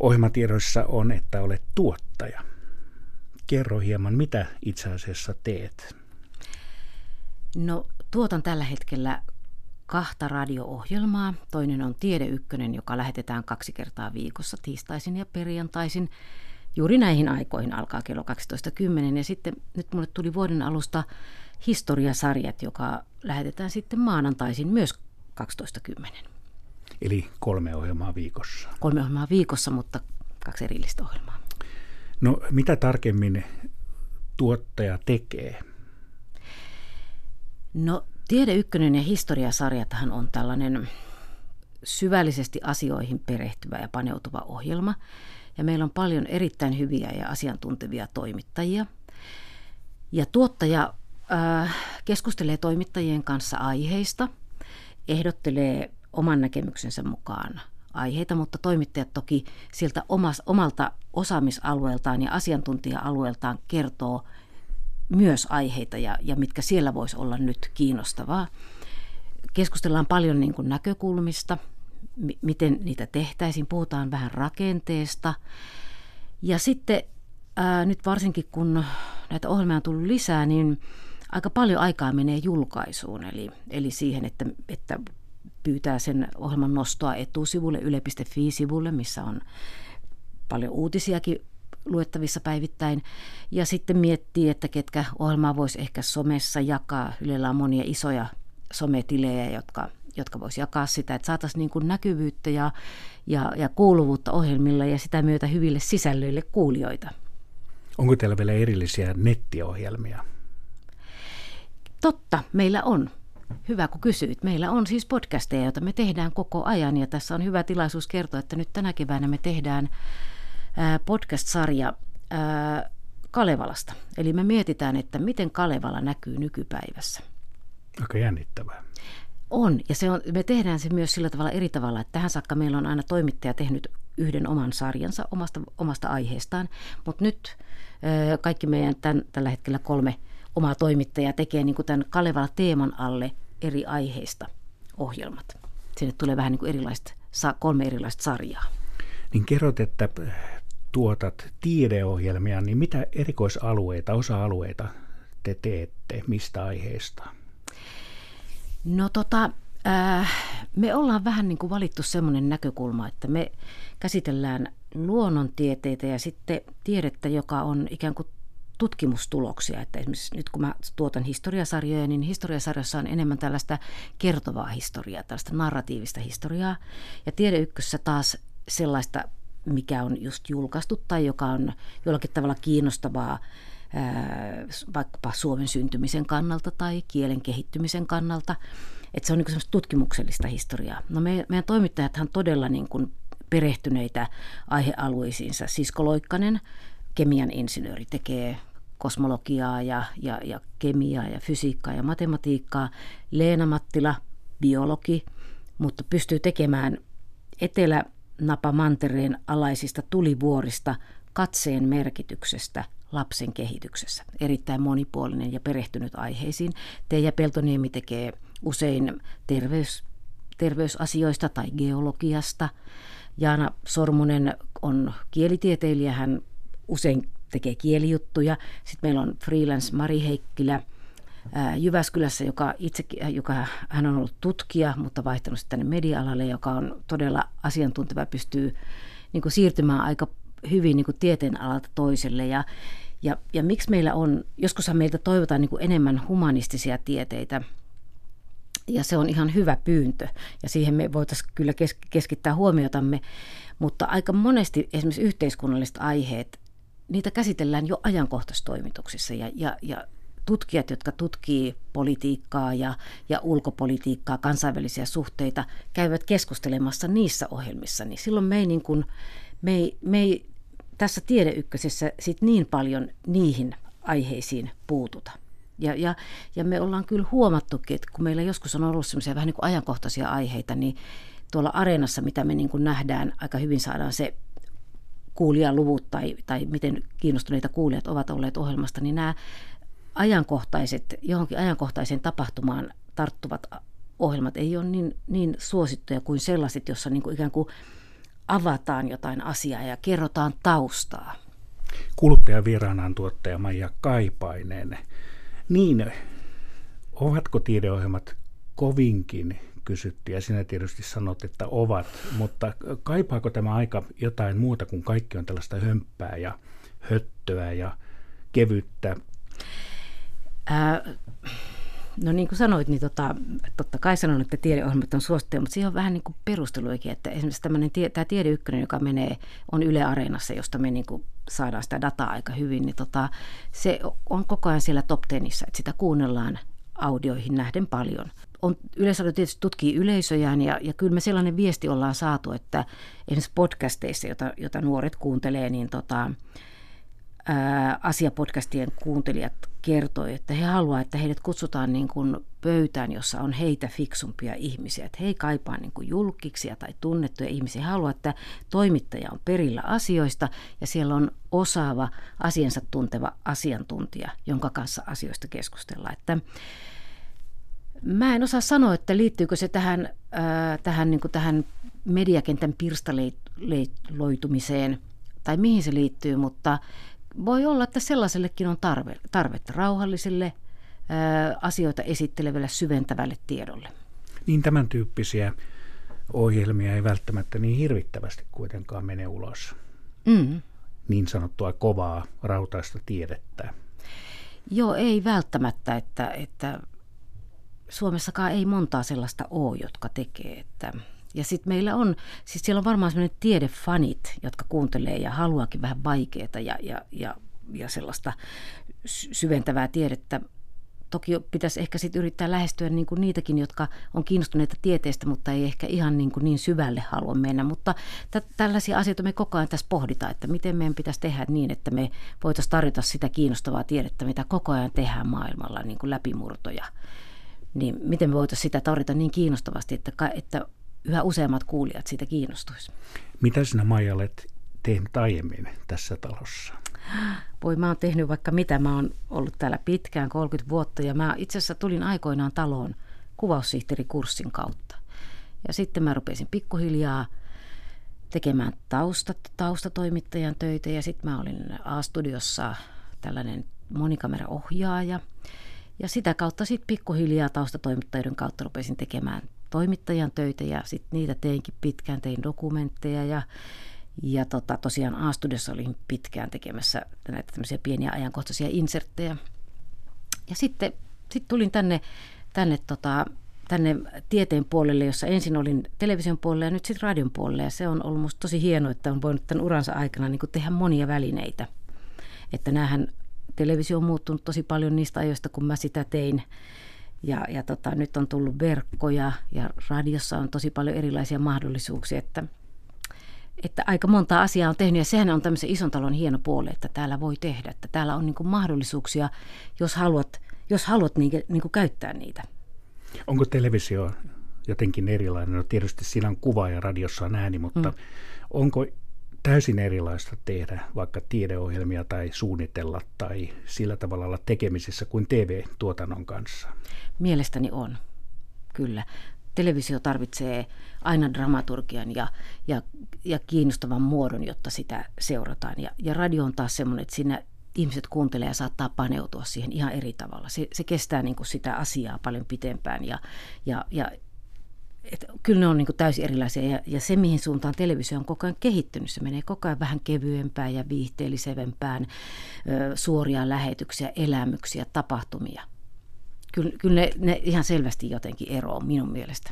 Ohjelmatiedoissa on, että olet tuottaja. Kerro hieman, mitä itse asiassa teet. No, tuotan tällä hetkellä kahta radio-ohjelmaa. Toinen on Tiede Ykkönen, joka lähetetään kaksi kertaa viikossa, tiistaisin ja perjantaisin. Juuri näihin aikoihin alkaa kello 12.10. Ja sitten nyt mulle tuli vuoden alusta historiasarjat, joka lähetetään sitten maanantaisin myös 12.10. Eli kolme ohjelmaa viikossa. Kolme ohjelmaa viikossa, mutta kaksi erillistä ohjelmaa. No mitä tarkemmin tuottaja tekee? No Tiede Ykkönen ja historiasarjathan on tällainen syvällisesti asioihin perehtyvä ja paneutuva ohjelma. Ja meillä on paljon erittäin hyviä ja asiantuntevia toimittajia. Ja tuottaja äh, keskustelee toimittajien kanssa aiheista, ehdottelee oman näkemyksensä mukaan aiheita, mutta toimittajat toki sieltä omas, omalta osaamisalueeltaan ja asiantuntija-alueeltaan kertoo myös aiheita ja, ja mitkä siellä voisi olla nyt kiinnostavaa. Keskustellaan paljon niin kuin näkökulmista, m- miten niitä tehtäisiin, puhutaan vähän rakenteesta. Ja sitten ää, nyt varsinkin kun näitä ohjelmia on tullut lisää, niin aika paljon aikaa menee julkaisuun, eli, eli siihen, että, että pyytää sen ohjelman nostoa etusivulle, yle.fi-sivulle, missä on paljon uutisiakin luettavissa päivittäin. Ja sitten miettii, että ketkä ohjelmaa voisi ehkä somessa jakaa. Ylellä on monia isoja sometilejä, jotka, jotka voisi jakaa sitä, että saataisiin niin kuin näkyvyyttä ja, ja, ja kuuluvuutta ohjelmilla ja sitä myötä hyville sisällöille kuulijoita. Onko teillä vielä erillisiä nettiohjelmia? Totta, meillä on. Hyvä, kun kysyit. Meillä on siis podcasteja, joita me tehdään koko ajan ja tässä on hyvä tilaisuus kertoa, että nyt tänä keväänä me tehdään podcast-sarja Kalevalasta. Eli me mietitään, että miten Kalevala näkyy nykypäivässä. Aika jännittävää. On, ja se on, me tehdään se myös sillä tavalla eri tavalla, että tähän saakka meillä on aina toimittaja tehnyt yhden oman sarjansa omasta, omasta aiheestaan, mutta nyt kaikki meidän tämän, tällä hetkellä kolme omaa toimittajaa tekee niin kuin tämän Kalevala teeman alle eri aiheista ohjelmat. Sinne tulee vähän niin kuin erilaiset, kolme erilaista sarjaa. Niin kerrot, että tuotat tiedeohjelmia, niin mitä erikoisalueita, osa-alueita te teette, mistä aiheesta? No tota, äh, me ollaan vähän niin kuin valittu semmoinen näkökulma, että me käsitellään luonnontieteitä ja sitten tiedettä, joka on ikään kuin tutkimustuloksia. Että esimerkiksi nyt kun mä tuotan historiasarjoja, niin historiasarjassa on enemmän tällaista kertovaa historiaa, tällaista narratiivista historiaa. Ja tiedeykkössä taas sellaista, mikä on just julkaistu tai joka on jollakin tavalla kiinnostavaa vaikkapa Suomen syntymisen kannalta tai kielen kehittymisen kannalta. Että se on niin tutkimuksellista historiaa. No me, meidän toimittajathan todella niin kuin perehtyneitä aihealueisiinsa. Sisko Loikkanen, kemian insinööri, tekee kosmologiaa ja, ja, ja kemiaa ja fysiikkaa ja matematiikkaa. Leena Mattila, biologi, mutta pystyy tekemään Etelä-Napamantereen alaisista tulivuorista katseen merkityksestä lapsen kehityksessä. Erittäin monipuolinen ja perehtynyt aiheisiin. Teija Peltoniemi tekee usein terveys, terveysasioista tai geologiasta. Jaana Sormunen on kielitieteilijä, hän usein tekee kielijuttuja. Sitten meillä on freelance Mari Heikkilä Jyväskylässä, joka itse, joka hän on ollut tutkija, mutta vaihtanut sitten tänne media-alalle, joka on todella asiantunteva, pystyy niin kuin siirtymään aika hyvin niin kuin tieteen alalta toiselle. Ja, ja, ja miksi meillä on, joskushan meiltä toivotaan niin kuin enemmän humanistisia tieteitä, ja se on ihan hyvä pyyntö, ja siihen me voitaisiin kyllä keskittää huomiotamme, mutta aika monesti esimerkiksi yhteiskunnalliset aiheet niitä käsitellään jo ajankohtaistoimituksissa ja, ja, ja tutkijat, jotka tutkii politiikkaa ja, ja ulkopolitiikkaa, kansainvälisiä suhteita, käyvät keskustelemassa niissä ohjelmissa, niin silloin me ei, niin kuin, me ei, me ei tässä tiedeykkösessä sit niin paljon niihin aiheisiin puututa. Ja, ja, ja me ollaan kyllä huomattukin, että kun meillä joskus on ollut sellaisia vähän niin kuin ajankohtaisia aiheita, niin tuolla areenassa, mitä me niin kuin nähdään, aika hyvin saadaan se kuulijaluvut tai, tai miten kiinnostuneita kuulijat ovat olleet ohjelmasta, niin nämä ajankohtaiset, johonkin ajankohtaiseen tapahtumaan tarttuvat ohjelmat ei ole niin, niin suosittuja kuin sellaiset, jossa niin kuin ikään kuin avataan jotain asiaa ja kerrotaan taustaa. Kuluttajan vieraanaan tuottaja Maija Kaipainen. Niin, ovatko tiedeohjelmat kovinkin kysytty ja sinä tietysti sanot, että ovat, mutta kaipaako tämä aika jotain muuta kuin kaikki on tällaista hömppää ja höttöä ja kevyttä? Ää, no niin kuin sanoit, niin tota, totta kai sanon, että tiedeohjelmat on suosittuja, mutta siihen on vähän niin kuin perusteluikin, että esimerkiksi tämmöinen tie, tämä Tiede Ykkönen, joka menee, on Yle Areenassa, josta me niin kuin saadaan sitä dataa aika hyvin, niin tota, se on koko ajan siellä top tenissa, että sitä kuunnellaan audioihin nähden paljon. On, Yleisradio tietysti tutkii yleisöjään ja, ja kyllä me sellainen viesti ollaan saatu, että esimerkiksi podcasteissa, jota, jota nuoret kuuntelee, niin tota, ää, asiapodcastien kuuntelijat kertoi, että he haluavat, että heidät kutsutaan niin kuin pöytään, jossa on heitä fiksumpia ihmisiä. Että he ei kaipaa niin kuin julkiksia tai tunnettuja ihmisiä. He haluavat, että toimittaja on perillä asioista ja siellä on osaava, asiansa tunteva asiantuntija, jonka kanssa asioista keskustellaan. Että Mä en osaa sanoa, että liittyykö se tähän, ää, tähän, niin tähän mediakentän pirstaloitumiseen tai mihin se liittyy, mutta voi olla, että sellaisellekin on tarve, tarvetta rauhalliselle, ää, asioita esittelevälle, syventävälle tiedolle. Niin tämän tyyppisiä ohjelmia ei välttämättä niin hirvittävästi kuitenkaan mene ulos. Mm. Niin sanottua kovaa rautaista tiedettä. Joo, ei välttämättä, että, että Suomessakaan ei montaa sellaista ole, jotka tekee. Että, ja sitten meillä on, siis siellä on varmaan sellainen tiedefanit, jotka kuuntelee ja haluakin vähän vaikeaa ja, ja, ja, ja sellaista syventävää tiedettä. Toki pitäisi ehkä sitten yrittää lähestyä niin kuin niitäkin, jotka on kiinnostuneita tieteestä, mutta ei ehkä ihan niin, kuin niin syvälle halua mennä. Mutta t- tällaisia asioita me koko ajan tässä pohditaan, että miten meidän pitäisi tehdä niin, että me voitaisiin tarjota sitä kiinnostavaa tiedettä, mitä koko ajan tehdään maailmalla, niin kuin läpimurtoja niin miten me voitaisiin sitä tarjota niin kiinnostavasti, että, että yhä useammat kuulijat siitä kiinnostuisi. Mitä sinä Maija olet tehnyt aiemmin tässä talossa? Voi mä oon tehnyt vaikka mitä. Mä oon ollut täällä pitkään, 30 vuotta ja mä itse asiassa tulin aikoinaan taloon kuvaussihteerikurssin kautta. Ja sitten mä rupesin pikkuhiljaa tekemään taustat, taustatoimittajan töitä ja sitten mä olin A-studiossa tällainen monikameraohjaaja – ja sitä kautta sitten pikkuhiljaa taustatoimittajien kautta rupesin tekemään toimittajan töitä ja sitten niitä teinkin pitkään, tein dokumentteja ja, ja tota, tosiaan A-studiossa olin pitkään tekemässä näitä tämmöisiä pieniä ajankohtaisia inserttejä. Ja sitten sit tulin tänne, tänne, tota, tänne tieteen puolelle, jossa ensin olin television puolella ja nyt sitten radion puolella. Ja se on ollut musta tosi hienoa, että on voinut tämän uransa aikana niin tehdä monia välineitä. Että näähän televisio on muuttunut tosi paljon niistä ajoista, kun mä sitä tein. Ja, ja tota, nyt on tullut verkkoja ja radiossa on tosi paljon erilaisia mahdollisuuksia, että, että aika monta asiaa on tehnyt ja sehän on tämmöisen ison talon hieno puoli, että täällä voi tehdä, että täällä on niin mahdollisuuksia, jos haluat, jos haluat niin, niin käyttää niitä. Onko televisio jotenkin erilainen? No tietysti siinä on kuva ja radiossa on ääni, mutta mm. onko täysin erilaista tehdä vaikka tiedeohjelmia tai suunnitella tai sillä tavalla olla tekemisissä kuin TV-tuotannon kanssa? Mielestäni on, kyllä. Televisio tarvitsee aina dramaturgian ja, ja, ja kiinnostavan muodon, jotta sitä seurataan. Ja, ja radio on taas semmoinen, että siinä ihmiset kuuntelee ja saattaa paneutua siihen ihan eri tavalla. Se, se kestää niin kuin sitä asiaa paljon pitempään ja, ja, ja että kyllä ne on niin täysin erilaisia ja, ja se, mihin suuntaan televisio on koko ajan kehittynyt, se menee koko ajan vähän kevyempään ja viihteellisempään, suoria lähetyksiä, elämyksiä, tapahtumia. Kyllä, kyllä ne, ne ihan selvästi jotenkin eroavat minun mielestä.